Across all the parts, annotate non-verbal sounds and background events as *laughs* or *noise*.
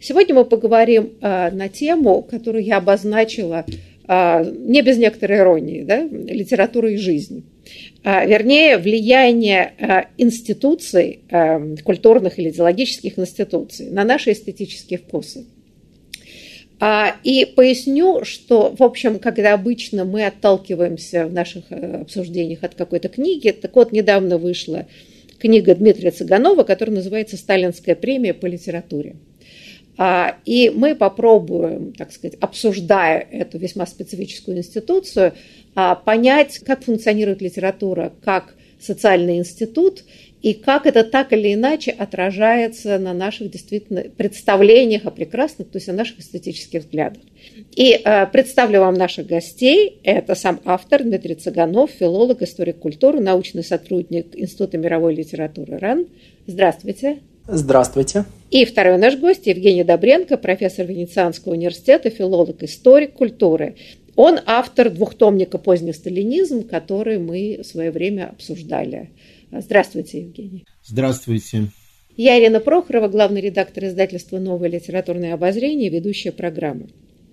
Сегодня мы поговорим а, на тему, которую я обозначила а, не без некоторой иронии, да, литература и жизнь. А, вернее, влияние а, институций, а, культурных или идеологических институций на наши эстетические вкусы. А, и поясню, что, в общем, когда обычно мы отталкиваемся в наших э, обсуждениях от какой-то книги, так вот, недавно вышла книга Дмитрия Цыганова, которая называется «Сталинская премия по литературе». А, и мы попробуем, так сказать, обсуждая эту весьма специфическую институцию, а, понять, как функционирует литература как социальный институт и как это так или иначе отражается на наших действительно представлениях о прекрасных, то есть о наших эстетических взглядах. И э, представлю вам наших гостей. Это сам автор Дмитрий Цыганов, филолог, историк культуры, научный сотрудник Института мировой литературы РАН. Здравствуйте. Здравствуйте. И второй наш гость Евгений Добренко, профессор Венецианского университета, филолог, историк культуры. Он автор двухтомника «Поздний сталинизм», который мы в свое время обсуждали. Здравствуйте, Евгений. Здравствуйте. Я Ирина Прохорова, главный редактор издательства «Новое литературное обозрение», ведущая программы.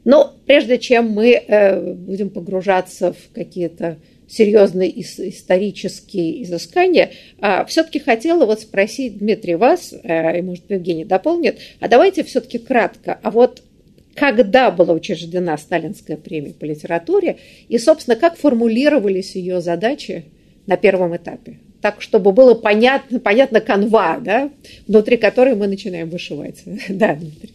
Но прежде чем мы э, будем погружаться в какие-то серьезные исторические изыскания, а, все-таки хотела вот спросить, Дмитрий, вас, э, и, может, Евгений дополнит, а давайте все-таки кратко, а вот когда была учреждена Сталинская премия по литературе, и, собственно, как формулировались ее задачи на первом этапе? Так, чтобы было понятно, понятно канва, да, внутри которой мы начинаем вышивать. *laughs* Да, Дмитрий.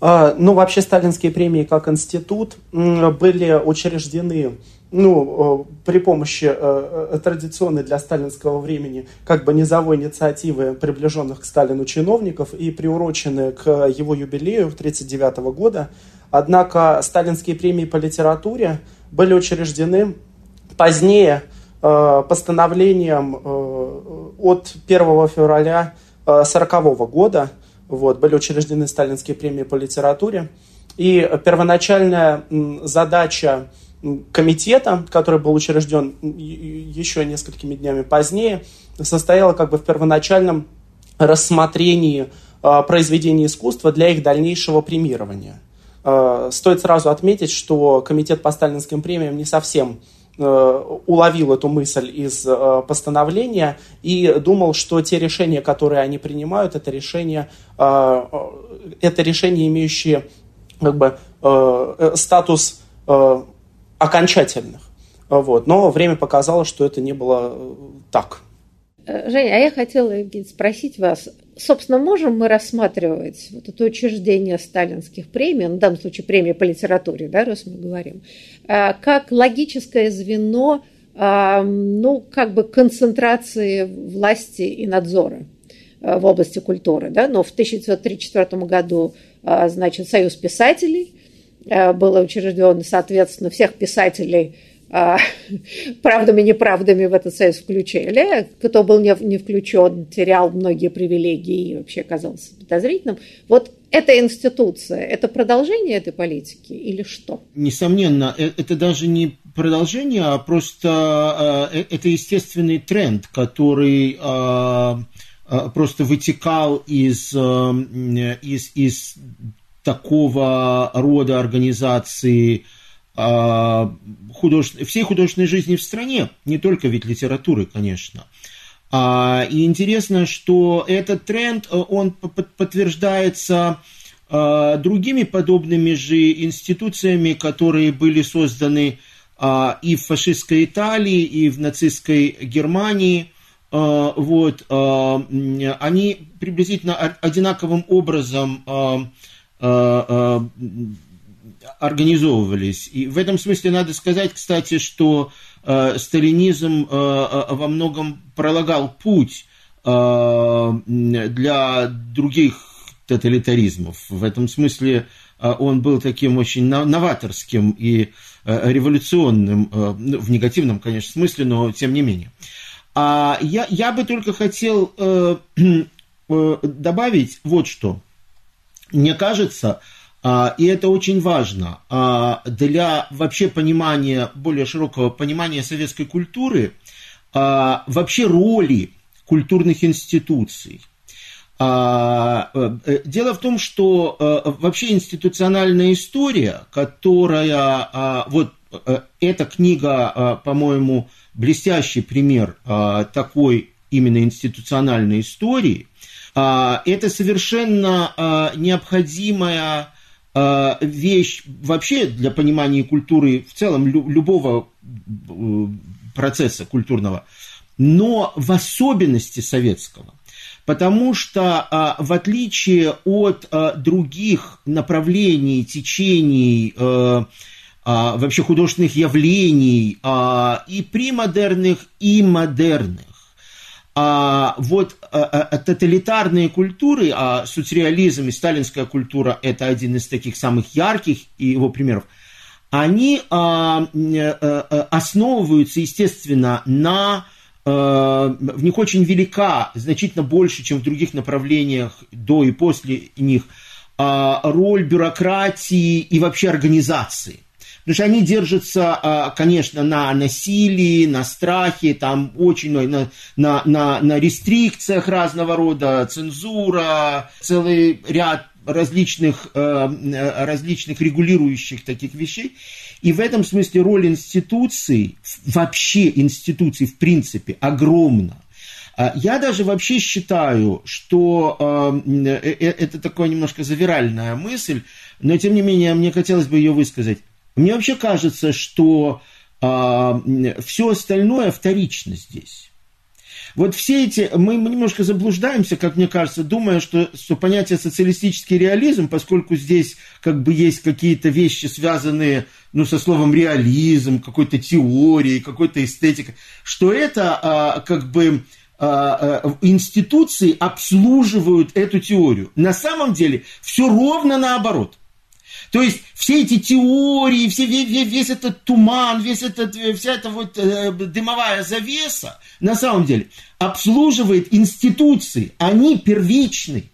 А, ну, вообще, сталинские премии как институт были учреждены ну, при помощи э, э, традиционной для сталинского времени как бы низовой инициативы приближенных к Сталину чиновников и приурочены к его юбилею 1939 года. Однако сталинские премии по литературе были учреждены позднее э, постановлением э, от 1 февраля 1940 э, года. Вот, были учреждены сталинские премии по литературе. И первоначальная задача комитета, который был учрежден еще несколькими днями позднее, состояла как бы в первоначальном рассмотрении э, произведений искусства для их дальнейшего премирования. Э, стоит сразу отметить, что комитет по сталинским премиям не совсем э, уловил эту мысль из э, постановления и думал, что те решения, которые они принимают, это решения, э, это решения, имеющие как бы, э, статус э, окончательных. Вот. Но время показало, что это не было э, так. Э, Женя, а я хотела, Евгений, спросить вас, собственно, можем мы рассматривать вот это учреждение сталинских премий, ну, в данном случае премия по литературе, да, раз мы говорим, э, как логическое звено, ну, как бы концентрации власти и надзора в области культуры, да, но в 1934 году, значит, Союз писателей – было учреждено, соответственно, всех писателей э, *laughs* правдами неправдами в этот союз включили. Кто был не, не включен, терял многие привилегии и вообще оказался подозрительным. Вот эта институция, это продолжение этой политики или что? Несомненно, э, это даже не продолжение, а просто это естественный тренд, который просто вытекал из, из, из такого рода организации а, художеств... всей художественной жизни в стране, не только ведь литературы, конечно. А, и интересно, что этот тренд, он подтверждается э, другими подобными же институциями, которые были созданы э, и в фашистской Италии, и в нацистской Германии. Э, вот, э, они приблизительно одинаковым образом э, э, организовывались. И в этом смысле надо сказать, кстати, что э, сталинизм э, во многом пролагал путь э, для других тоталитаризмов. В этом смысле э, он был таким очень новаторским и э, революционным, э, ну, в негативном, конечно, смысле, но тем не менее. А я, я бы только хотел э, *clears throat* э, добавить вот что. Мне кажется, а, и это очень важно а, для вообще понимания, более широкого понимания советской культуры, а, вообще роли культурных институций. Э, э, дело в том, что э, вообще институциональная история, которая, вот эта книга, по-моему, блестящий пример такой именно институциональной истории, это совершенно необходимая Э, вещь вообще для понимания культуры в целом любого э, процесса культурного, но в особенности советского. Потому что э, в отличие от других направлений, течений, вообще художественных явлений и премодерных, и модерных, а вот а, а, тоталитарные культуры, а соцреализм и сталинская культура – это один из таких самых ярких его примеров, они а, основываются, естественно, на в них очень велика, значительно больше, чем в других направлениях до и после них, а, роль бюрократии и вообще организации. Потому что они держатся, а, конечно, на насилии, на страхе, там очень на, на, на, на рестрикциях разного рода, цензура, целый ряд различных, э, различных регулирующих таких вещей. И в этом смысле роль институций, вообще институций в принципе, огромна. А я даже вообще считаю, что э, э, это такая немножко завиральная мысль, но тем не менее мне хотелось бы ее высказать. Мне вообще кажется, что а, все остальное вторично здесь. Вот все эти, мы, немножко заблуждаемся, как мне кажется, думая, что, что понятие социалистический реализм, поскольку здесь как бы есть какие-то вещи, связанные ну, со словом реализм, какой-то теорией, какой-то эстетикой, что это а, как бы а, а, институции обслуживают эту теорию. На самом деле все ровно наоборот – то есть все эти теории, все, весь, весь этот туман, весь этот, вся эта вот э, дымовая завеса, на самом деле, обслуживает институции. Они первичны.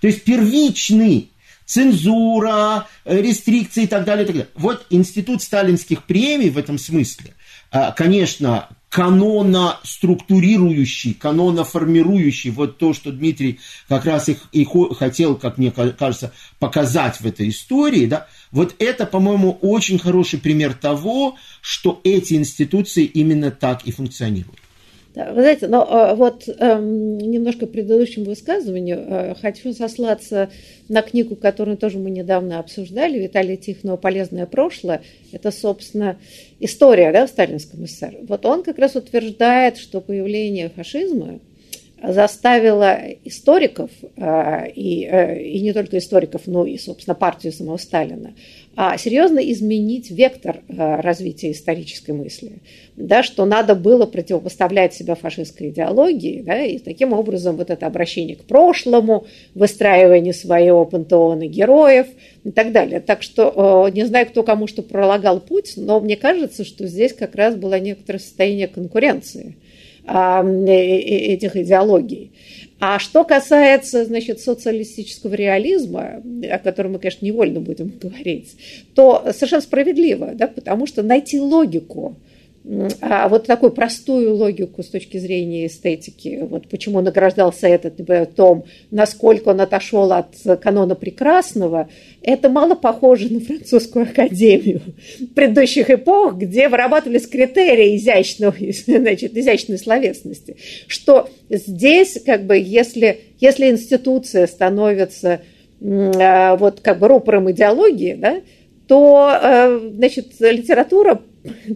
То есть первичны цензура, э, рестрикции и так далее, и так далее. Вот институт сталинских премий в этом смысле, э, конечно, канона структурирующий, канона формирующий, вот то, что Дмитрий как раз их и хотел, как мне кажется, показать в этой истории, да, вот это, по-моему, очень хороший пример того, что эти институции именно так и функционируют. Да, вы знаете, но а, вот эм, немножко к предыдущему высказыванию э, хочу сослаться на книгу, которую тоже мы недавно обсуждали, Виталия Тихонова «Полезное прошлое». Это, собственно, история да, в сталинском СССР. Вот он как раз утверждает, что появление фашизма заставило историков, э, и, э, и не только историков, но и, собственно, партию самого Сталина, а серьезно изменить вектор э, развития исторической мысли, да, что надо было противопоставлять себя фашистской идеологии, да, и таким образом вот это обращение к прошлому, выстраивание своего пантеона героев и так далее. Так что не знаю, кто кому что пролагал путь, но мне кажется, что здесь как раз было некоторое состояние конкуренции этих идеологий. А что касается, значит, социалистического реализма, о котором мы, конечно, невольно будем *laughs* говорить, то совершенно справедливо, да, потому что найти логику а вот такую простую логику с точки зрения эстетики, вот почему награждался этот, том, насколько он отошел от канона прекрасного, это мало похоже на французскую академию предыдущих эпох, где вырабатывались критерии изящного, *laughs* значит, изящной словесности. Что здесь, как бы, если, если институция становится вот как бы рупором идеологии, да, то, значит, литература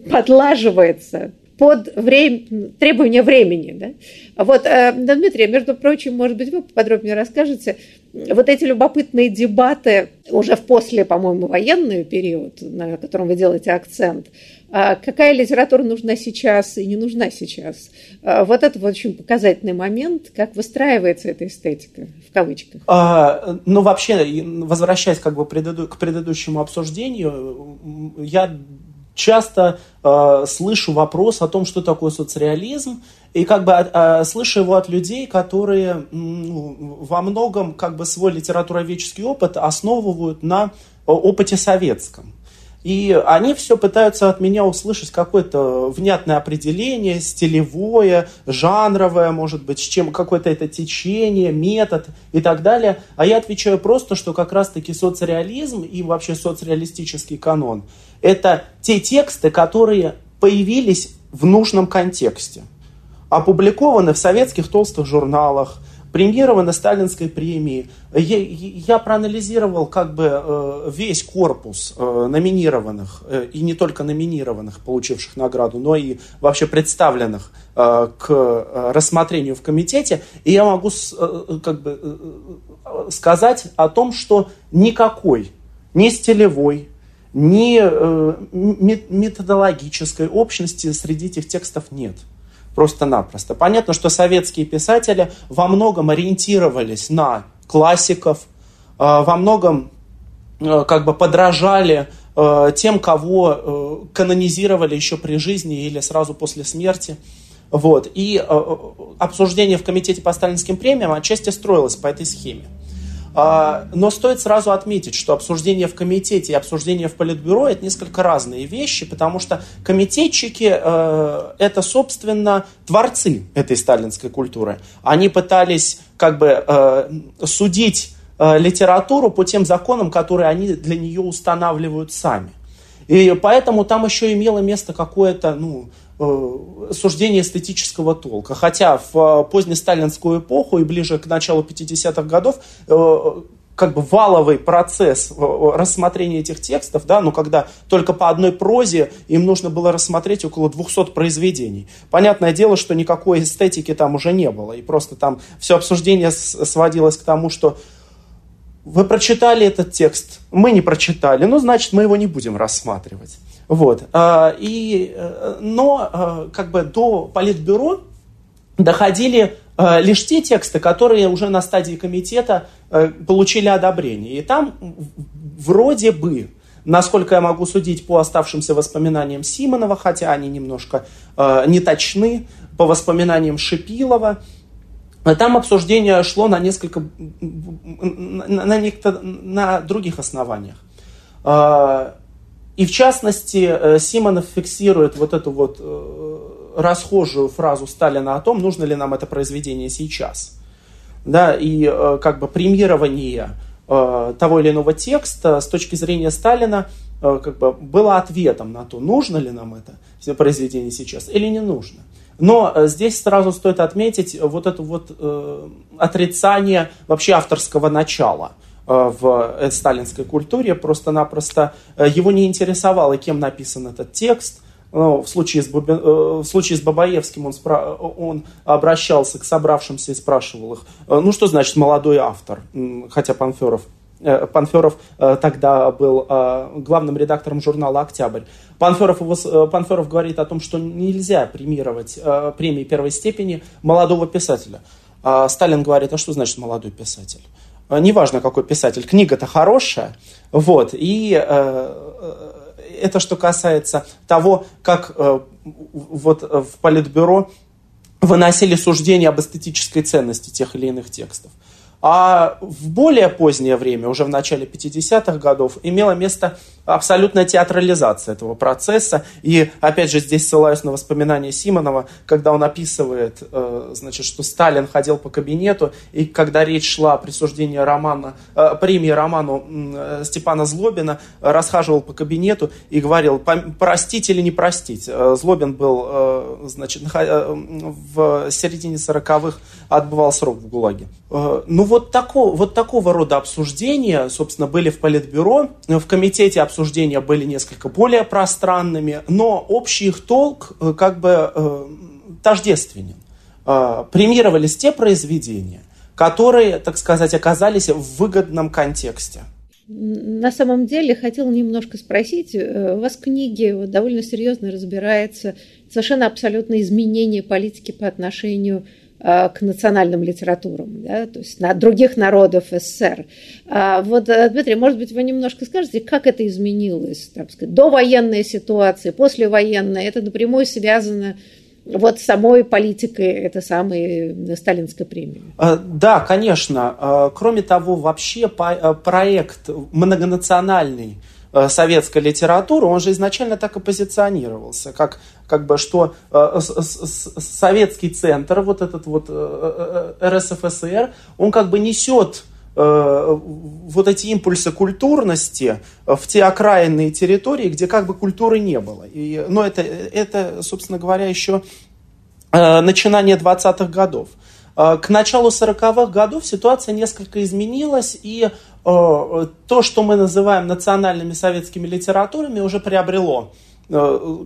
подлаживается под время, требования времени. Да? Вот, э, Дмитрий, между прочим, может быть, вы подробнее расскажете, вот эти любопытные дебаты уже в после, по-моему, военный период, на котором вы делаете акцент, а какая литература нужна сейчас и не нужна сейчас. А вот это вот очень показательный момент, как выстраивается эта эстетика, в кавычках. А, ну, вообще, возвращаясь как бы к предыдущему обсуждению, я часто э, слышу вопрос о том, что такое соцреализм, и как бы э, слышу его от людей, которые ну, во многом как бы свой литературоведческий опыт основывают на опыте советском. И они все пытаются от меня услышать какое-то внятное определение, стилевое, жанровое, может быть, с чем какое-то это течение, метод и так далее. А я отвечаю просто, что как раз-таки соцреализм и вообще соцреалистический канон – это те тексты, которые появились в нужном контексте. Опубликованы в советских толстых журналах – премьировано сталинской премией. Я, я проанализировал как бы э, весь корпус э, номинированных, э, и не только номинированных, получивших награду, но и вообще представленных к рассмотрению в комитете. И я могу как бы сказать о том, что никакой, ни стилевой, ни методологической общности среди этих текстов нет просто-напросто. Понятно, что советские писатели во многом ориентировались на классиков, э, во многом э, как бы подражали э, тем, кого канонизировали еще при жизни или сразу после смерти. Вот. И обсуждение в комитете по сталинским премиям отчасти строилось по этой схеме. А, но стоит сразу отметить, что обсуждение в комитете и обсуждение в политбюро это несколько разные вещи, потому что комитетчики э, это, собственно, творцы этой сталинской культуры. Они пытались как бы э, судить э, литературу по тем законам, которые они для нее устанавливают сами. И поэтому там еще имело место какое-то, ну, суждение эстетического толка. Хотя в э, позднесталинскую эпоху и ближе к началу 50-х годов э, как бы валовый процесс рассмотрения этих текстов, да, ну, когда только по одной прозе им нужно было рассмотреть около 200 произведений. Понятное дело, что никакой эстетики там уже не было, и просто там все обсуждение сводилось к тому, что вы прочитали этот текст, мы не прочитали, ну, значит, мы его не будем рассматривать. Вот. А, и, э, но э, как бы до политбюро доходили э, лишь те тексты, которые уже на стадии комитета получили одобрение. И там вроде бы, насколько я могу судить по оставшимся воспоминаниям Симонова, хотя они немножко не точны, по воспоминаниям Шипилова, там обсуждение шло на несколько, на, на, на, на других основаниях. И в частности, э, Симонов фиксирует вот эту вот э, расхожую фразу Сталина о том, нужно ли нам это произведение сейчас. Да, и э, как бы премьирование того или иного текста с точки зрения Сталина как бы было ответом на то, нужно ли нам это произведение сейчас или не нужно. Но здесь сразу стоит отметить вот это вот э, отрицание вообще авторского начала. Э, в э, сталинской культуре, просто-напросто э, его не интересовало, кем написан этот текст. Ну, в, случае с Бубен, в случае с Бабаевским он, спра... он обращался к собравшимся и спрашивал их, ну что значит молодой автор, хотя Панферов Панферов тогда был главным редактором журнала «Октябрь». Панферов, его, Панферов говорит о том, что нельзя премировать премией первой степени молодого писателя. А Сталин говорит, а что значит молодой писатель? Э, неважно какой писатель, книга-то хорошая, вот, и э, э, это что касается того, как вот в Политбюро выносили суждения об эстетической ценности тех или иных текстов. А в более позднее время, уже в начале 50-х годов, имело место абсолютная театрализация этого процесса. И опять же здесь ссылаюсь на воспоминания Симонова, когда он описывает, э, значит, что Сталин ходил по кабинету, и когда речь шла о присуждении романа, э, премии роману э, Степана Злобина, расхаживал по кабинету и говорил, простить или не простить. Злобин был, значит, в середине 40-х отбывал срок в ГУЛАГе. Э, ну вот, тако, вот такого рода обсуждения, собственно, были в Политбюро. В комитете обсуждения были несколько более пространными, но общий их толк э, как бы э, тождественен. Э, премировались те произведения, которые, так сказать, оказались в выгодном контексте. На самом деле хотела немножко спросить, э, у вас в книге довольно серьезно разбирается совершенно абсолютно изменение политики по отношению э, к национальным литературам, да, то есть на других народов СССР. А вот, э, Дмитрий, может быть, вы немножко скажете, как это изменилось, так сказать, довоенная ситуация, послевоенная, это напрямую связано вот самой политикой этой самой сталинской премии. А, да, конечно. А, кроме того, вообще проект многонациональный советской литературы, он же изначально так и позиционировался, как, как бы, что советский центр, вот этот вот РСФСР, он как бы несет Э, вот эти импульсы культурности в те окраинные территории, где как бы культуры не было. И, но это, это, собственно говоря, еще э, начинание 20-х годов. Э, к началу 40-х годов ситуация несколько изменилась, и то, что мы называем национальными советскими литературами, уже приобрело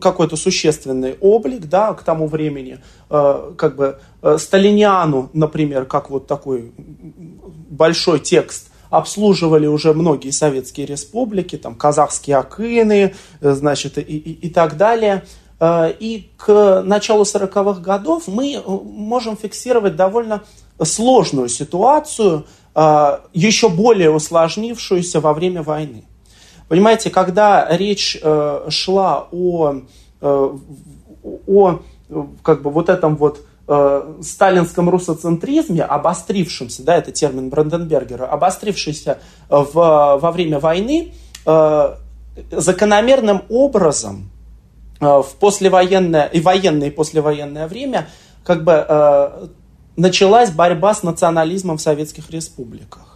какой-то существенный облик, да, к тому времени, как бы Сталиниану, например, как вот такой большой текст обслуживали уже многие советские республики, там казахские акины, э, значит, и, и, и так далее. Э, и к началу 40-х годов мы э, можем фиксировать довольно сложную ситуацию, еще более усложнившуюся во время войны. Понимаете, когда речь шла о, о как бы вот этом вот э, сталинском русоцентризме, обострившемся, да, это термин Бранденбергера, обострившийся в, во время войны, э, закономерным образом э, в послевоенное и военное и послевоенное время как бы э, началась борьба с национализмом в советских республиках.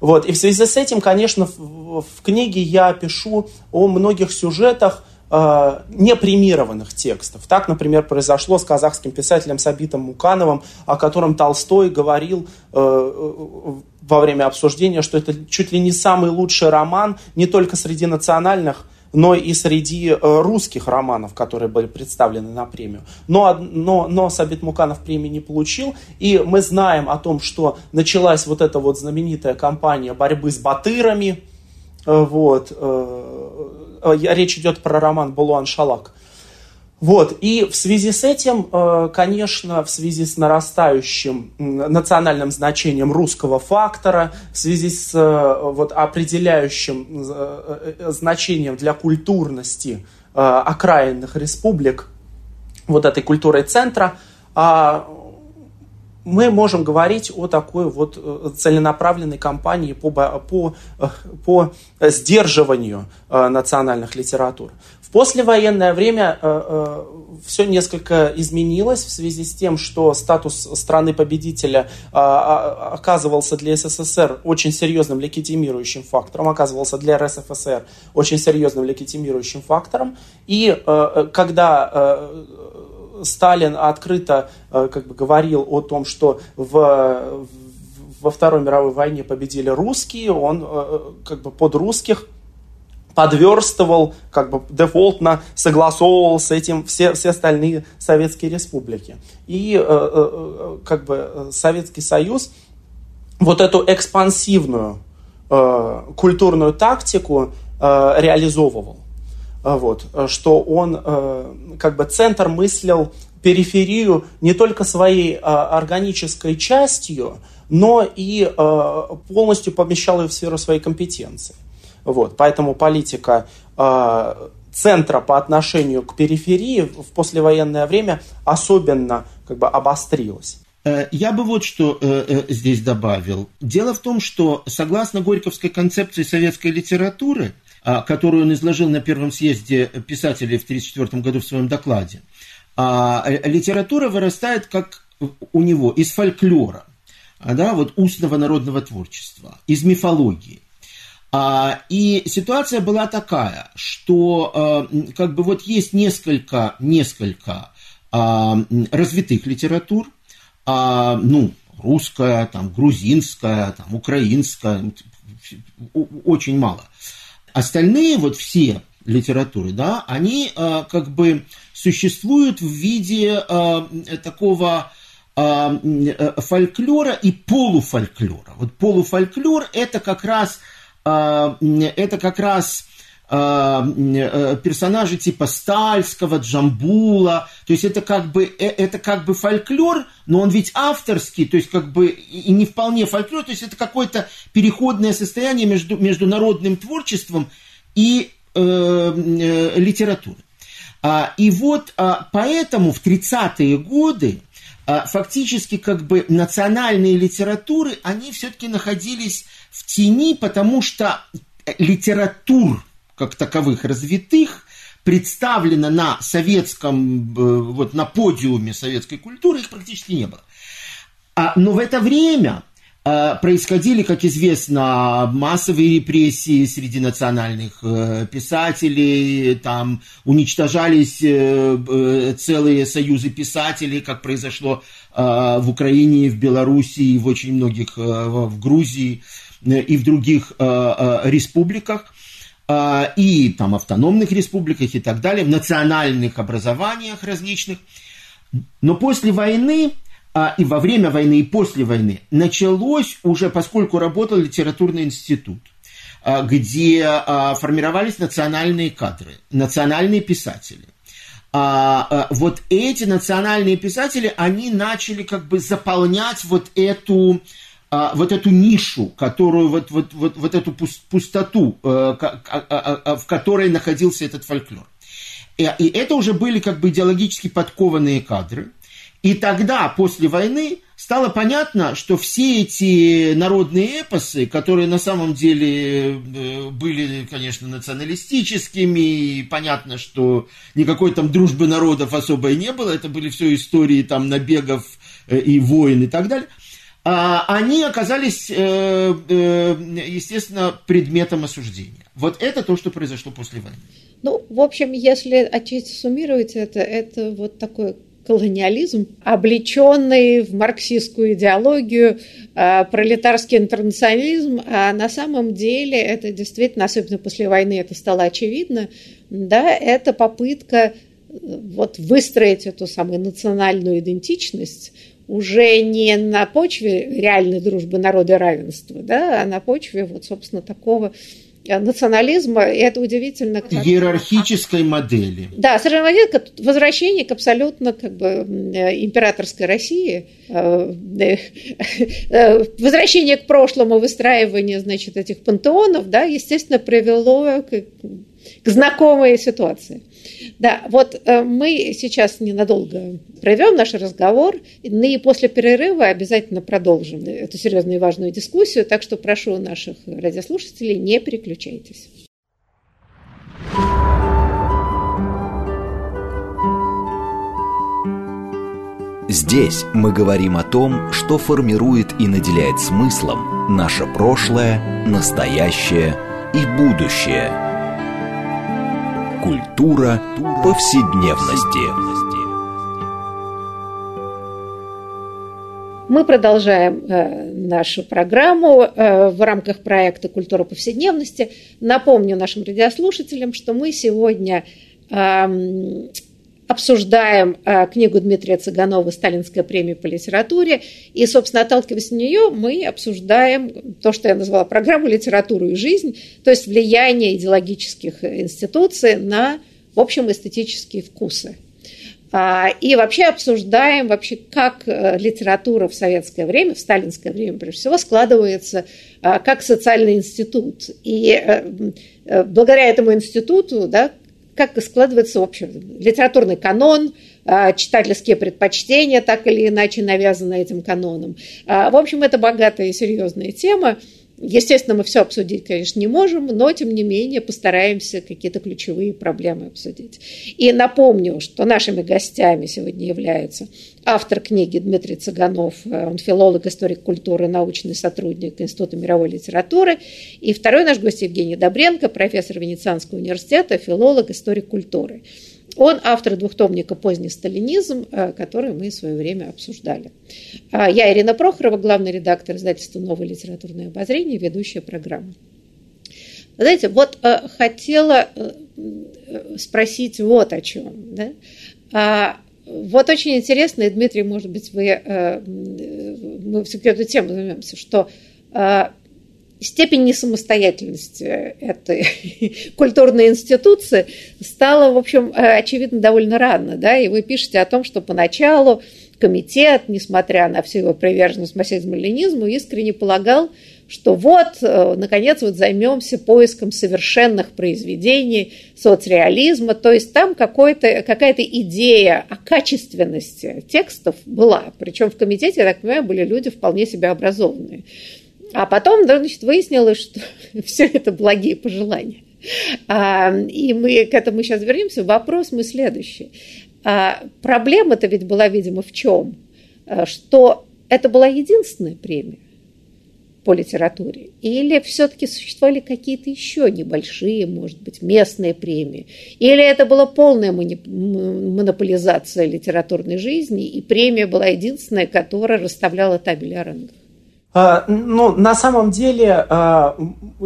Вот. И в связи с этим, конечно, в, в книге я пишу о многих сюжетах, э, непремированных текстов. Так, например, произошло с казахским писателем Сабитом Мукановым, о котором Толстой говорил э, э, во время обсуждения, что это чуть ли не самый лучший роман не только среди национальных но и среди э, русских романов, которые были представлены на премию. Но, но, но Сабит Муканов премии не получил, и мы знаем о том, что началась вот эта вот знаменитая кампания борьбы с батырами, э, вот, Э, речь идет про роман Булуан Шалак. Вот, и в связи с этим, э, конечно, в связи с нарастающим национальным значением русского фактора, в связи с э, вот, определяющим значением для культурности окраинных республик, вот этой культурой центра, а мы можем говорить о такой вот э, целенаправленной кампании по, по, э, по сдерживанию э, национальных литератур. В послевоенное время все несколько изменилось в связи с тем, что статус страны-победителя оказывался для СССР очень серьезным легитимирующим фактором, оказывался для РСФСР очень серьезным легитимирующим фактором. И когда Сталин открыто э, как бы говорил о том, что в, во Второй мировой войне победили русские, он э, как бы под русских подверстывал, как бы дефолтно согласовывал с этим все, все остальные советские республики. И э, как бы Советский Союз вот эту экспансивную культурную тактику реализовывал. А, вот, э, что он э, как бы центр мыслил периферию не только своей а, органической частью, но и э, полностью помещал ее в сферу своей компетенции. Вот, поэтому политика центра по отношению к периферии в послевоенное время особенно как бы обострилась. Я бы вот что э, здесь добавил. Дело в том, что согласно Горьковской концепции советской литературы, которую он изложил на первом съезде писателей в 1934 году в своем докладе, а, литература вырастает как у него из фольклора, а, да, вот устного народного творчества, из мифологии. И ситуация была такая, что как бы вот есть несколько, несколько развитых литератур, ну, русская, там, грузинская, там, украинская, очень мало. Остальные вот все литературы, да, они э, как бы существуют в виде э, такого э, фольклора и полуфольклора. Вот полуфольклор это как раз, э, это как раз Э, э, персонажи типа Стальского, Джамбула. То есть это как бы, э, это как бы фольклор, но он ведь авторский, то есть как бы и не вполне фольклор, то есть это какое-то переходное состояние между, между народным творчеством и э, э, литературой. А, и вот а, поэтому в 30-е годы а, фактически как бы национальные литературы, они все-таки находились в тени, потому что литератур как таковых развитых, представлено на советском, э, вот на подиуме советской культуры, их практически не было. А, но в это время э, происходили, как известно, массовые репрессии среди национальных э, писателей, там уничтожались целые союзы писателей, как произошло в Украине, в Белоруссии, в очень многих, в Грузии и в других республиках. А, и там автономных республиках и так далее, в национальных образованиях различных. Но после войны а, и во время войны, и после войны началось уже, поскольку работал литературный институт, а, где формировались национальные кадры, национальные писатели. Вот эти национальные писатели, они начали как бы заполнять вот эту а, вот эту нишу, которую, вот, вот, вот, вот эту пустоту, э, а, а, в которой находился этот фольклор. И, и это уже были как бы идеологически подкованные кадры. И тогда, после войны, стало понятно, что все эти народные эпосы, которые на самом деле э, были, конечно, националистическими, и понятно, что никакой там дружбы народов особой не было, это были все истории там набегов э, и войн и так далее – а, они оказались, э, э, естественно, предметом осуждения. Вот это то, что произошло после войны. Ну, в общем, если отчасти суммировать это, это вот такой колониализм, облеченный в марксистскую идеологию, э, пролетарский интернационализм, а на самом деле это действительно, особенно после войны, это стало очевидно, да, это попытка вот выстроить эту самую национальную идентичность, уже не на почве реальной дружбы народа и равенства, да, а на почве вот, собственно, такого э, национализма, и это удивительно. Как... Иерархической модели. Да, совершенно верно, возвращение к абсолютно как бы э, императорской России, э, возвращение к прошлому, выстраивание, значит, этих пантеонов, да, естественно, привело к, к знакомой ситуации. Да, вот э, мы сейчас ненадолго прервем наш разговор, и после перерыва обязательно продолжим эту серьезную и важную дискуссию, так что прошу наших радиослушателей, не переключайтесь. Здесь мы говорим о том, что формирует и наделяет смыслом наше прошлое, настоящее и будущее – Культура повседневности. Мы продолжаем э, нашу программу э, в рамках проекта «Культура повседневности». Напомню нашим радиослушателям, что мы сегодня э, обсуждаем э, книгу Дмитрия Цыганова «Сталинская премия по литературе». И, собственно, отталкиваясь на нее, мы обсуждаем то, что я назвала программу «Литературу и жизнь», то есть влияние идеологических институций на, в общем, эстетические вкусы. А, и вообще обсуждаем, вообще, как э, литература в советское время, в сталинское время, прежде всего, складывается а, как социальный институт. И э, благодаря этому институту, да, как складывается общий литературный канон, а, читательские предпочтения, так или иначе навязаны этим каноном. А, в общем, это богатая и серьезная тема. Естественно, мы все обсудить, конечно, не можем, но, тем не менее, постараемся какие-то ключевые проблемы обсудить. И напомню, что нашими гостями сегодня являются автор книги Дмитрий Цыганов, он филолог, историк культуры, научный сотрудник Института мировой литературы. И второй наш гость Евгений Добренко, профессор Венецианского университета, филолог, историк культуры. Он автор двухтомника «Поздний сталинизм», который мы в свое время обсуждали. Я Ирина Прохорова, главный редактор издательства «Новое литературное обозрение», ведущая программы. Знаете, вот хотела спросить вот о чем. Да? Вот очень интересно, и, Дмитрий, может быть, вы, э, мы все-таки эту тему займемся, что э, степень несамостоятельности этой *laughs* культурной институции стала, в общем, э, очевидно, довольно рано. Да? И вы пишете о том, что поначалу комитет, несмотря на всю его приверженность марксизму-ленинизму, искренне полагал, что вот, э, наконец, вот займемся поиском совершенных произведений соцреализма, то есть там какая-то идея о качественности текстов была, причем в комитете, я так понимаю, были люди вполне себе образованные. А потом, значит, выяснилось, что *laughs* все это благие пожелания. А, и мы к этому сейчас вернемся. Вопрос мы следующий. А, проблема-то ведь была, видимо, в чем? А, что это была единственная премия по литературе? Или все-таки существовали какие-то еще небольшие, может быть, местные премии? Или это была полная монополизация литературной жизни, и премия была единственная, которая расставляла табель о рангах? А, ну, на самом деле, а,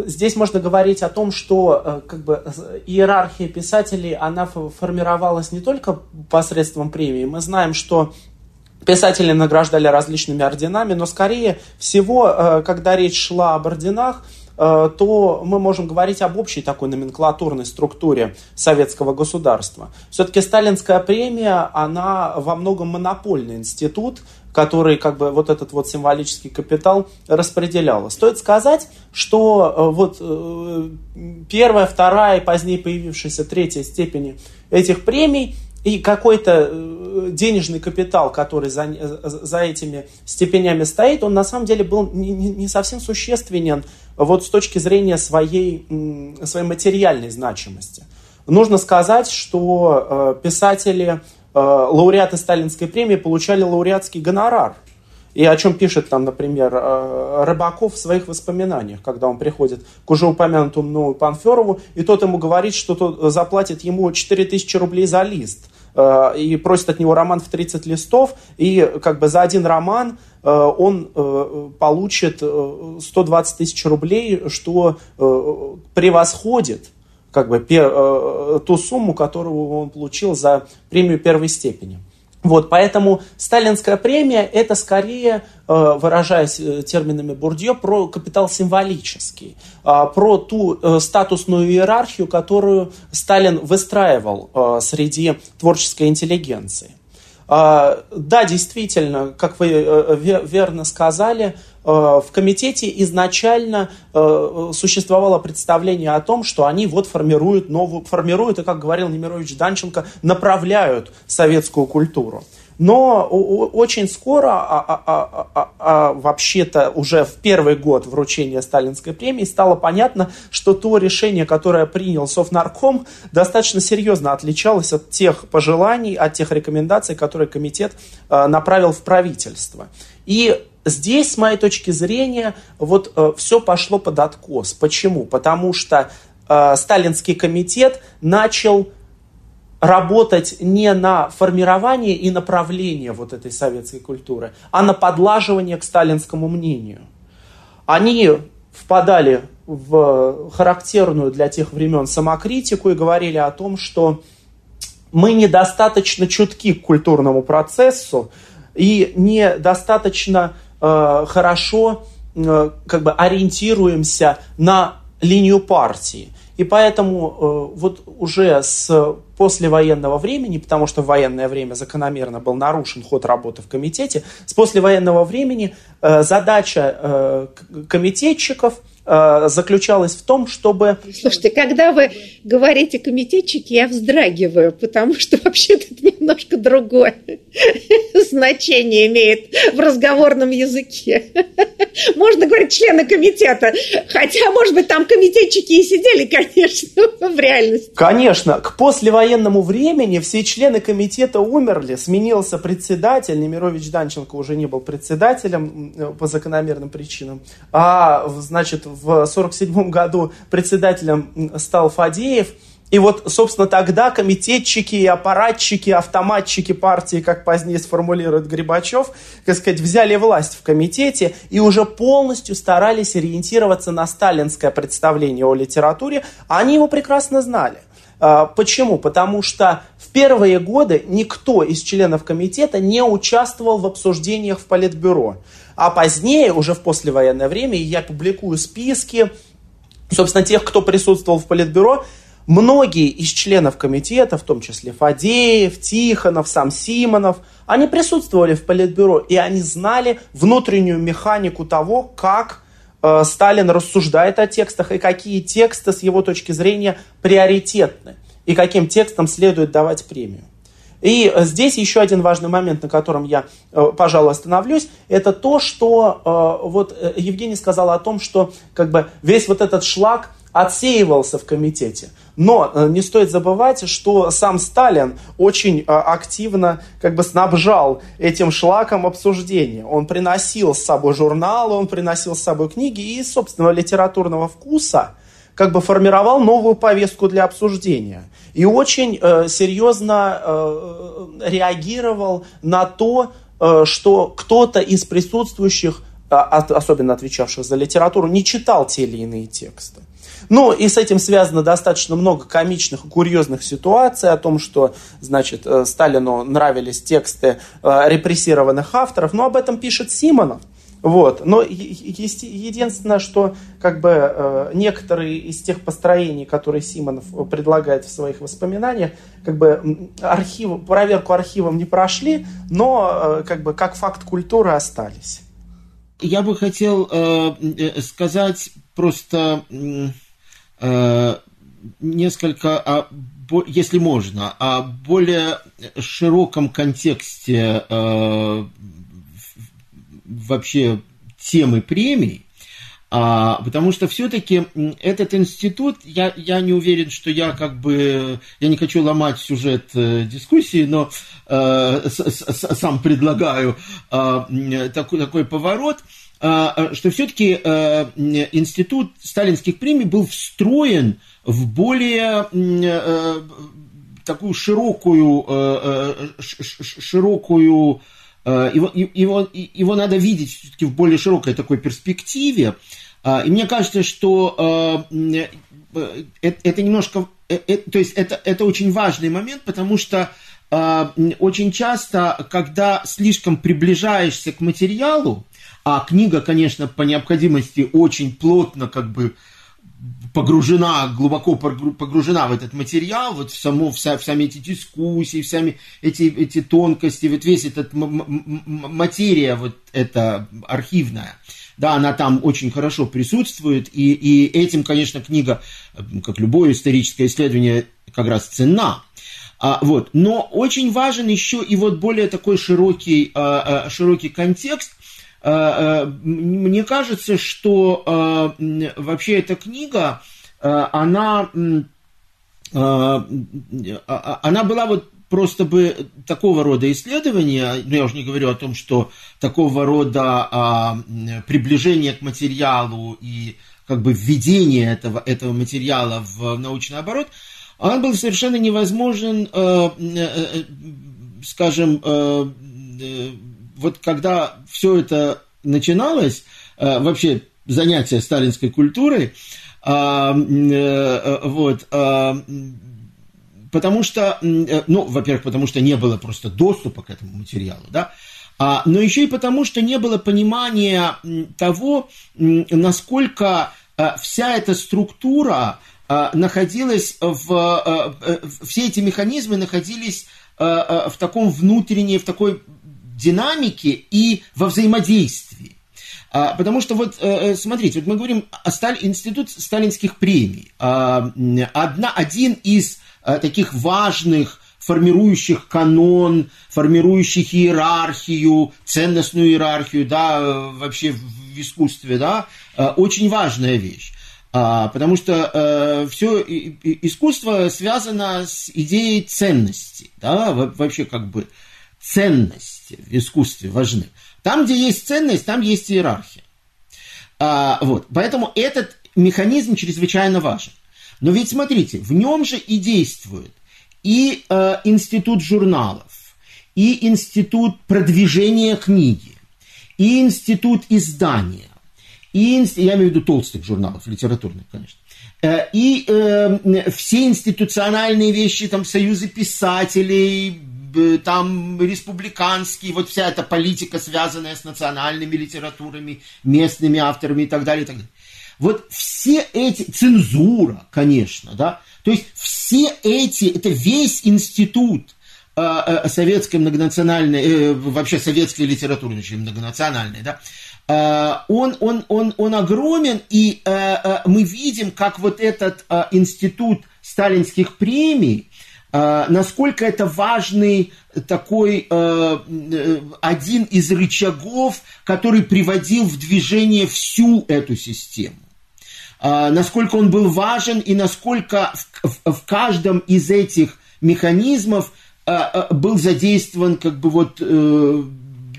здесь можно говорить о том, что а, как бы, иерархия писателей, она формировалась не только посредством премии. Мы знаем, что Писатели награждали различными орденами, но скорее всего, когда речь шла об орденах, то мы можем говорить об общей такой номенклатурной структуре советского государства. Все-таки сталинская премия, она во многом монопольный институт, который как бы вот этот вот символический капитал распределял. Стоит сказать, что э, вот первая, вторая и позднее появившаяся третья степени этих премий и какой-то э, денежный капитал, который за, э, за этими степенями стоит, он на самом деле был не, не совсем существенен вот с точки зрения своей, своей материальной значимости. Нужно сказать, что э, писатели, лауреаты Сталинской премии получали лауреатский гонорар. И о чем пишет там, например, Рыбаков в своих воспоминаниях, когда он приходит к уже упомянутому Панферову, и тот ему говорит, что тот заплатит ему 4000 рублей за лист. Э, и просит от него роман в 30 листов, и как бы за один роман э, он э, получит 120 тысяч рублей, что превосходит как бы ту сумму, которую он получил за премию первой степени. Вот, поэтому сталинская премия – это скорее, э, выражаясь э, терминами Бурдье, про капитал символический, а, про ту э, статусную иерархию, которую Сталин выстраивал среди творческой интеллигенции. А, да, действительно, как вы верно сказали, Э, в комитете изначально э, существовало представление о том, что они вот формируют новую, формируют, и, как говорил Немирович Данченко, направляют советскую культуру. Но очень скоро, а, а, а, а, а вообще-то уже в первый год вручения Сталинской премии, стало понятно, что то решение, которое принял Совнарком, достаточно серьезно отличалось от тех пожеланий, от тех рекомендаций, которые комитет э, направил в правительство. И здесь, с моей точки зрения, вот э, все пошло под откос. Почему? Потому что э, Сталинский комитет начал работать не на формирование и направление вот этой советской культуры, а на подлаживание к сталинскому мнению. Они впадали в характерную для тех времен самокритику и говорили о том, что мы недостаточно чутки к культурному процессу и недостаточно Э, хорошо э, как бы ориентируемся на линию партии. И поэтому э, вот уже с послевоенного времени, потому что в военное время закономерно был нарушен ход работы в комитете, с послевоенного времени задача комитетчиков – заключалась в том, чтобы... Слушайте, когда вы говорите комитетчики, я вздрагиваю, потому что вообще-то это немножко другое *laughs* значение имеет в разговорном языке. Можно говорить члены комитета, хотя, может быть, там комитетчики и сидели, конечно, *laughs* в реальности. Конечно, к послевоенному времени все члены комитета умерли, сменился председатель, Немирович Данченко уже не был председателем э, по закономерным причинам, а, значит, в 1947 году председателем стал Фадеев, И вот, собственно, тогда комитетчики и аппаратчики, автоматчики партии, как позднее сформулирует Грибачев, так сказать, взяли власть в комитете и уже полностью старались ориентироваться на сталинское представление о литературе. Они его прекрасно знали. А, почему? Потому что в первые годы никто из членов комитета не участвовал в обсуждениях в Политбюро. А позднее, уже в послевоенное время, я публикую списки, собственно, тех, кто присутствовал в Политбюро, Многие из членов комитета, в том числе Фадеев, Тихонов, сам Симонов, они присутствовали в Политбюро, и они знали внутреннюю механику того, как э, Сталин рассуждает о текстах, и какие тексты, с его точки зрения, приоритетны, и каким текстам следует давать премию. И здесь еще один важный момент, на котором я, э, пожалуй, остановлюсь, это то, что э, вот э, Евгений сказал о том, что как бы весь вот этот шлак отсеивался в комитете. Но э, не стоит забывать, что сам Сталин очень э, активно как бы снабжал этим шлаком обсуждения. Он приносил с собой журналы, он приносил с собой книги и собственного литературного вкуса как бы формировал новую повестку для обсуждения. И очень э, серьезно э, реагировал на то, э, что кто-то из присутствующих, э, особенно отвечавших за литературу, не читал те или иные тексты. Ну, и с этим связано достаточно много комичных и курьезных ситуаций о том, что, значит, э, Сталину нравились тексты э, репрессированных авторов, но об этом пишет Симонов. Вот. Но единственное, что как бы э, некоторые из тех построений, которые Симонов предлагает в своих воспоминаниях, как бы архив, проверку архивом не прошли, но как бы как факт культуры остались. Я бы хотел э, сказать просто Э, несколько, о, если можно, о более широком контексте э, вообще темы премий, а, потому что все-таки этот институт, я, я не уверен, что я как бы, я не хочу ломать сюжет э, дискуссии, но э, с, с, сам предлагаю э, такой, такой поворот – а, что все-таки э, институт сталинских премий был встроен в более э, такую широкую, э, широкую его, его, его надо видеть все-таки в более широкой такой перспективе. А, и мне кажется, что это немножко, то есть это, это очень важный момент, потому что очень часто, когда слишком приближаешься к материалу, а книга, конечно, по необходимости очень плотно как бы погружена, глубоко погружена в этот материал, вот в, само, в, в сами эти дискуссии, в сами эти, эти тонкости, вот весь этот материя вот эта архивная, да, она там очень хорошо присутствует, и, и этим, конечно, книга, как любое историческое исследование, как раз цена. А, вот. Но очень важен еще и вот более такой широкий, а, а, широкий контекст – Э, э, мне кажется, что э, вообще эта книга, она, она была вот просто бы такого рода исследования, ну я уже не говорю о том, что такого рода а, приближение к материалу и как бы введение этого, этого материала в научный оборот, он был совершенно невозможен, скажем, вот когда все это начиналось, э, вообще занятие сталинской культурой, а, э, вот, а, потому что, э, ну, во-первых, потому что не было просто доступа к этому материалу, да, а, но еще и потому, что не было понимания того, насколько вся эта структура находилась в, все эти механизмы находились в таком внутреннем, в такой динамике и во взаимодействии. А, потому что вот, э, э, смотрите, вот мы говорим о Сталь... Институт сталинских премий. А, одна, один из э, таких важных формирующих канон, формирующих иерархию, ценностную иерархию, да, вообще в искусстве, да, очень важная вещь. А, потому что все искусство связано с идеей ценности, да, вообще как бы ценности в искусстве важны. Там, где есть ценность, там есть иерархия. А, вот. Поэтому этот механизм чрезвычайно важен. Но ведь смотрите, в нем же и действует и э, институт журналов, и институт продвижения книги, и институт издания, и инст... я имею в виду толстых журналов, литературных, конечно, э, и э, все институциональные вещи, там, союзы писателей, там республиканские, вот вся эта политика, связанная с национальными литературами, местными авторами и так далее, и так далее. Вот все эти, цензура, конечно, да, то есть все эти, это весь институт э, э, советской многонациональной, э, вообще советской литературы, очень многонациональной, да, он, он, он, он огромен, и мы видим, как вот этот институт сталинских премий, насколько это важный такой один из рычагов, который приводил в движение всю эту систему. А, насколько он был важен и насколько в, в, в каждом из этих механизмов а, а, был задействован как бы вот э,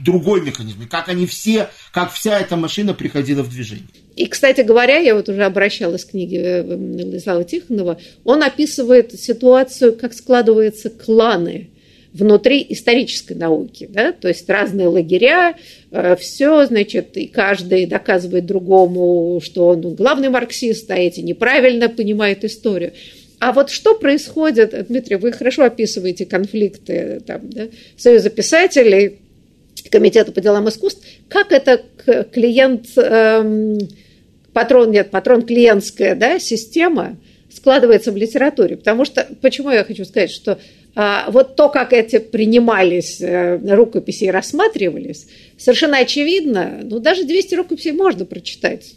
другой механизм, как они все, как вся эта машина приходила в движение. И, кстати говоря, я вот уже обращалась к книге э, Владислава Тихонова, он описывает ситуацию, как складываются кланы внутри исторической науки, да, то есть разные лагеря, э, все, значит, и каждый доказывает другому, что он главный марксист, а эти неправильно понимают историю. А вот что происходит, Дмитрий, вы хорошо описываете конфликты там, да, Союза писателей, Комитета по делам искусств, как это клиент, эм, патрон, нет, патрон клиентская да, система складывается в литературе. Потому что, почему я хочу сказать, что а, вот то, как эти принимались э, рукописи и рассматривались, совершенно очевидно, ну, даже 200 рукописей можно прочитать.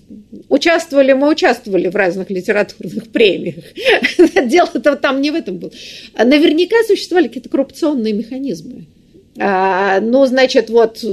Участвовали, мы участвовали в разных литературных *laughs* премиях. *laughs* Дело-то там не в этом было. Наверняка существовали какие-то коррупционные механизмы. А, ну, значит, вот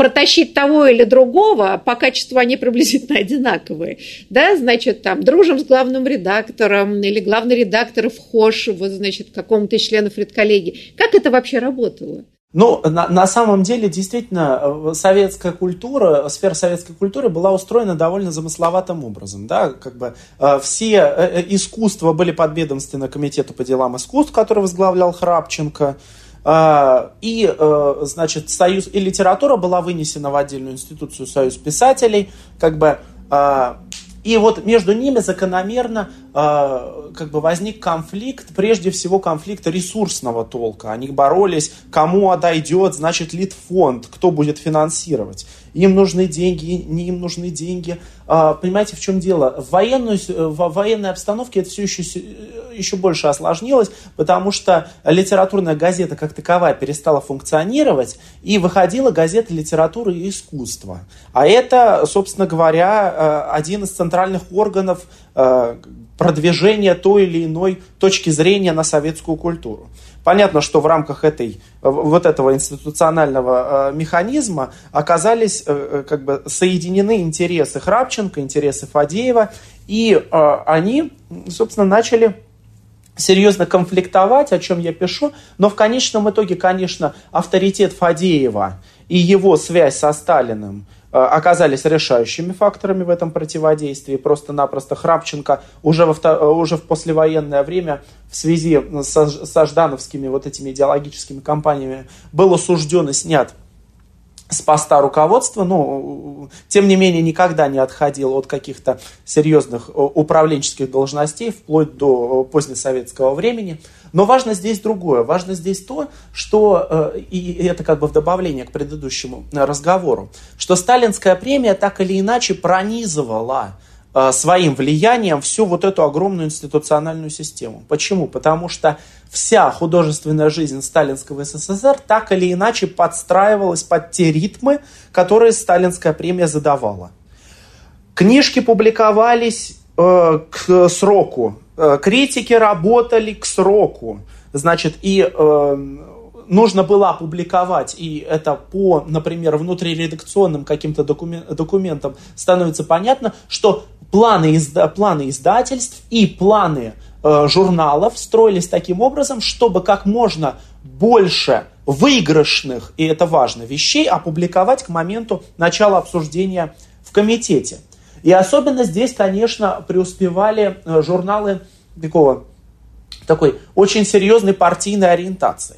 протащить того или другого, по качеству они приблизительно *laughs* одинаковые. Да, значит, там, дружим с главным редактором, или главный редактор вхож, вот, значит, какому-то из членов редколлегии. Как это вообще работало? Ну, на, на самом деле, действительно, э, советская культура, сфера советской культуры была устроена довольно замысловатым образом. Да? Как бы, э, все э, искусства были подведомственны Комитету по делам искусств, который возглавлял Храпченко. А, и, э, значит, союз и литература была вынесена в отдельную институцию Союз писателей, как бы, а, и вот между ними закономерно э, как бы возник конфликт, прежде всего конфликт ресурсного толка. Они боролись, кому отойдет, значит, Литфонд, кто будет финансировать. Им нужны деньги, не им нужны деньги. Э, понимаете, в чем дело? В, военную, в военной обстановке это все еще еще больше осложнилось, потому что литературная газета как таковая перестала функционировать, и выходила газета литературы и искусства. А это, собственно говоря, э, один из центральных органов э, продвижения той или иной точки зрения на советскую культуру. Понятно, что в рамках этой, вот этого институционального э, механизма оказались как бы соединены интересы Храпченко, интересы Фадеева, и они, собственно, начали серьезно конфликтовать, о чем я пишу, но в конечном итоге, конечно, авторитет Фадеева и его связь со Сталиным э, оказались решающими факторами в этом противодействии. Просто-напросто Храпченко уже, во, э, уже в послевоенное время в связи со, со ждановскими вот этими идеологическими кампаниями был осужден и снят с поста руководства, но, тем не менее, никогда не отходил от каких-то серьезных э, управленческих должностей, вплоть до э, позднесоветского времени. Но важно здесь другое. Важно здесь то, что, э, и это как бы в добавление к предыдущему разговору, что сталинская премия так или иначе пронизывала Э, своим влиянием всю вот эту огромную институциональную систему. Почему? Потому что вся художественная жизнь сталинского СССР так или иначе подстраивалась под те ритмы, которые сталинская премия задавала. Книжки публиковались э, к сроку, э, критики работали к сроку, значит, и э, нужно было опубликовать, и это по, например, внутриредакционным каким-то документам становится понятно, что планы, изда, планы издательств и планы э, журналов строились таким образом, чтобы как можно больше выигрышных, и это важно, вещей опубликовать к моменту начала обсуждения в комитете. И особенно здесь, конечно, преуспевали э, журналы такого, такой очень серьезной партийной ориентации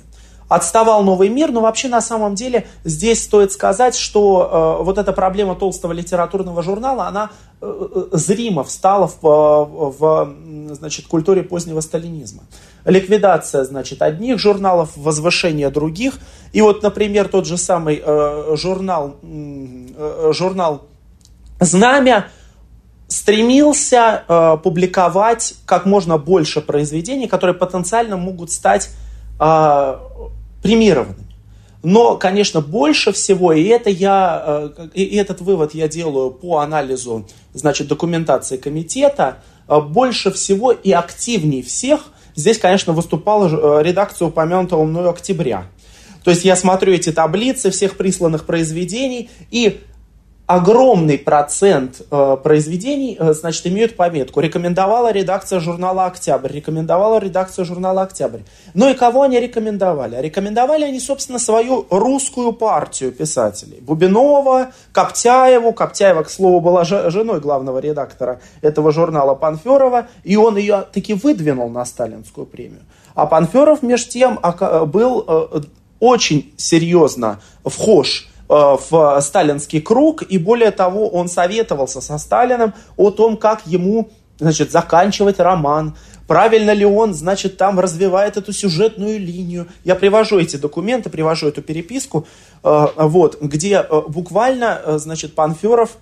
отставал новый мир, но вообще на самом деле здесь стоит сказать, что э, вот эта проблема толстого литературного журнала, она э, э зримо встала в, э, в значит, культуре позднего сталинизма. Ликвидация, значит, одних журналов, возвышение других. И вот, например, тот же самый э, журнал, э, журнал «Знамя», стремился э, публиковать как можно больше произведений, которые потенциально могут стать э, премированными. Но, конечно, больше всего, и это я, э, и этот вывод я делаю по анализу, значит, документации комитета, э, больше всего и активнее всех здесь, конечно, выступала э, редакция упомянутого мною октября. То есть я смотрю эти таблицы всех присланных произведений, и огромный процент э, произведений, э, значит, имеют пометку. Рекомендовала редакция журнала «Октябрь», рекомендовала редакция журнала «Октябрь». Ну и кого они рекомендовали? Рекомендовали они, собственно, свою русскую партию писателей. Бубинова, Коптяеву. Коптяева, к слову, была женой главного редактора этого журнала Панферова, и он ее таки выдвинул на сталинскую премию. А Панферов, между тем, был э, очень серьезно вхож в сталинский круг, и более того, он советовался со Сталиным о том, как ему значит, заканчивать роман, правильно ли он, значит, там развивает эту сюжетную линию. Я привожу эти документы, привожу эту переписку, э, вот, где э, буквально, значит, Панферов,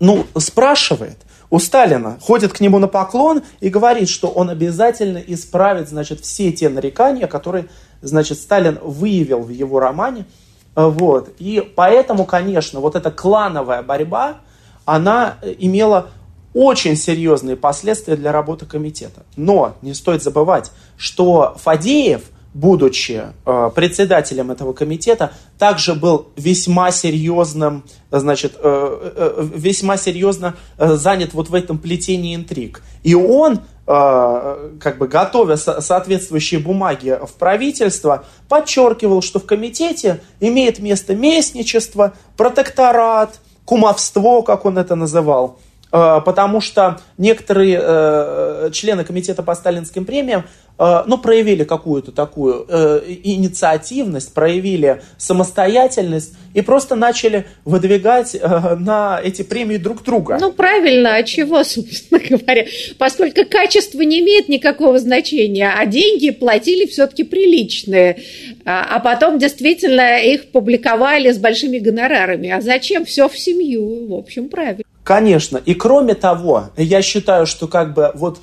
ну, спрашивает у Сталина, ходит к нему на поклон и говорит, что он обязательно исправит, значит, все те нарекания, которые, значит, Сталин выявил в его романе, Э, вот. И поэтому, конечно, вот эта клановая борьба, она имела очень серьезные последствия для работы комитета. Но не стоит забывать, что Фадеев, будучи э, председателем этого комитета, также был весьма серьезным, значит, э, э, весьма серьезно э, занят вот в этом плетении интриг. И он Э, как бы готовя соответствующие бумаги в правительство, подчеркивал, что в комитете имеет место местничество, протекторат, кумовство, как он это называл, э, потому что некоторые э, члены комитета по сталинским премиям Э, ну, проявили какую-то такую э, инициативность, проявили самостоятельность и просто начали выдвигать э, на эти премии друг друга. Ну, правильно, а чего, *laughs* собственно говоря? Поскольку качество не имеет никакого значения, а деньги платили все-таки приличные, а, а потом действительно их публиковали с большими гонорарами. А зачем? Все в семью, в общем, правильно. Конечно. И кроме того, я считаю, что как бы вот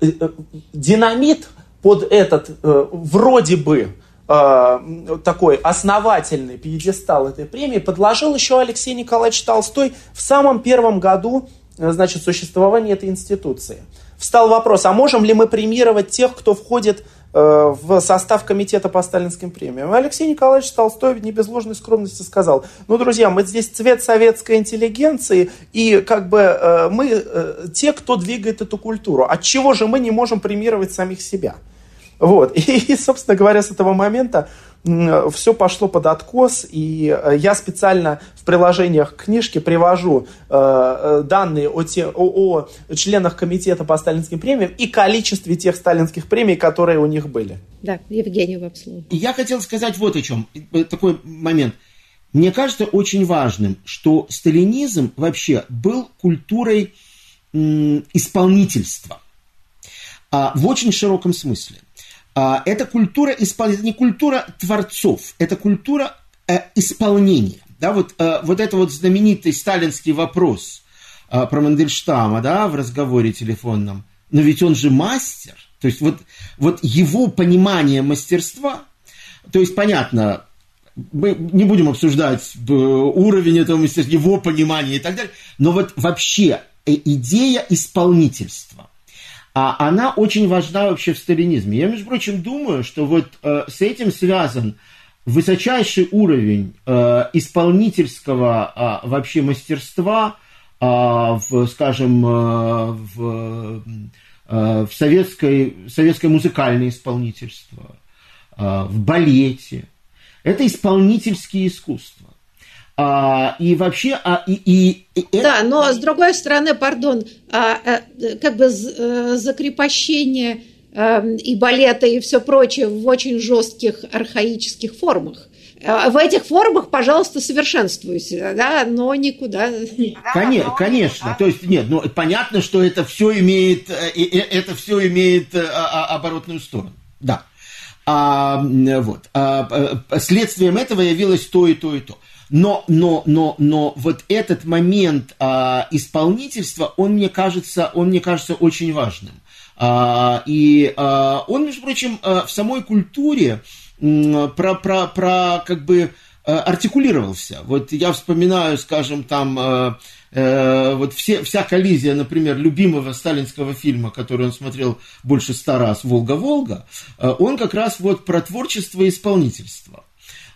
э, э, динамит – под этот э, вроде бы такой основательный пьедестал этой премии подложил еще Алексей Николаевич Толстой в самом первом году значит, существования этой институции. Встал вопрос, а можем ли мы премировать тех, кто входит в состав комитета по сталинским премиям. Алексей Николаевич Толстой не без ложной скромности сказал, ну, друзья, мы здесь цвет советской интеллигенции, и как бы э, мы э, те, кто двигает эту культуру. От чего же мы не можем премировать самих себя? Вот. *laughs* И, собственно говоря, с этого момента все пошло под откос, и э, я специально в приложениях к книжке привожу э, э, данные о, те, о, о членах комитета по сталинским премиям и количестве тех сталинских премий, которые у них были. Да, Евгений Вапслов. Я хотел сказать вот о чем. Такой момент. Мне кажется очень важным, что сталинизм вообще был культурой исполнительства а, в очень широком смысле. А, это культура исполнения, не культура творцов, это культура э, исполнения. Да, вот, э, вот это вот знаменитый сталинский вопрос э, про Мандельштама, да, в разговоре телефонном. Но ведь он же мастер. То есть вот, вот его понимание мастерства, то есть понятно, мы не будем обсуждать уровень этого мастерства, его понимание и так далее, но вот вообще идея исполнительства а она очень важна вообще в сталинизме. Я, между прочим, думаю, что вот э, с этим связан высочайший уровень э, исполнительского э, вообще мастерства э, в, скажем, э, в, э, в советской, советское музыкальное исполнительство, э, в балете. Это исполнительские искусства. А, и вообще, а, и, и, и да, но с другой стороны, пардон, а, а, как бы э, закрепощение а, и балета и все прочее в очень жестких архаических формах. А, в этих формах, пожалуйста, совершенствуйте, да, но никуда. Конечно, конечно. То есть нет, ну понятно, что это все имеет, э, это все имеет э, оборотную сторону. Да. А, вот. А, следствием этого явилось то и то и то. Но, но, но, но вот этот момент а, исполнительства, он мне кажется, он мне кажется очень важным. А, и а, он, между прочим, а, в самой культуре про, про, про как бы а, артикулировался. Вот я вспоминаю, скажем, там а, э, вот все, вся коллизия, например, любимого сталинского фильма, который он смотрел больше ста раз, «Волга-Волга», он как раз вот про творчество и исполнительство.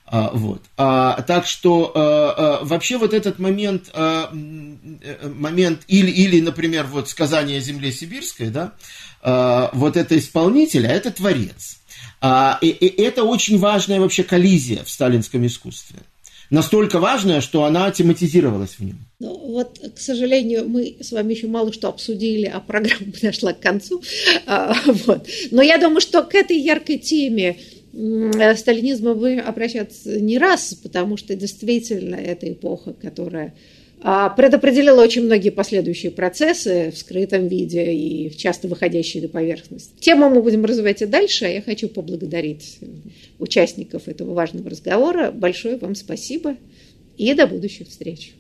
А, вот. А, так что а, а, вообще вот этот момент, а, момент или, или, например, вот сказание о земле сибирской, да, вот это исполнитель, а это творец. И, это очень важная вообще коллизия в сталинском искусстве. Настолько важная, что она тематизировалась в нем. Ну, вот, к сожалению, мы с вами еще мало что обсудили, а программа подошла к концу. Вот. Но я думаю, что к этой яркой теме Э, сталинизма вы обращаться не раз, потому что действительно это эпоха, которая а, предопределила очень многие последующие процессы в скрытом виде и часто выходящие на поверхность. Тему мы будем развивать и дальше. Я хочу поблагодарить участников этого важного разговора. Большое вам спасибо и до будущих встреч.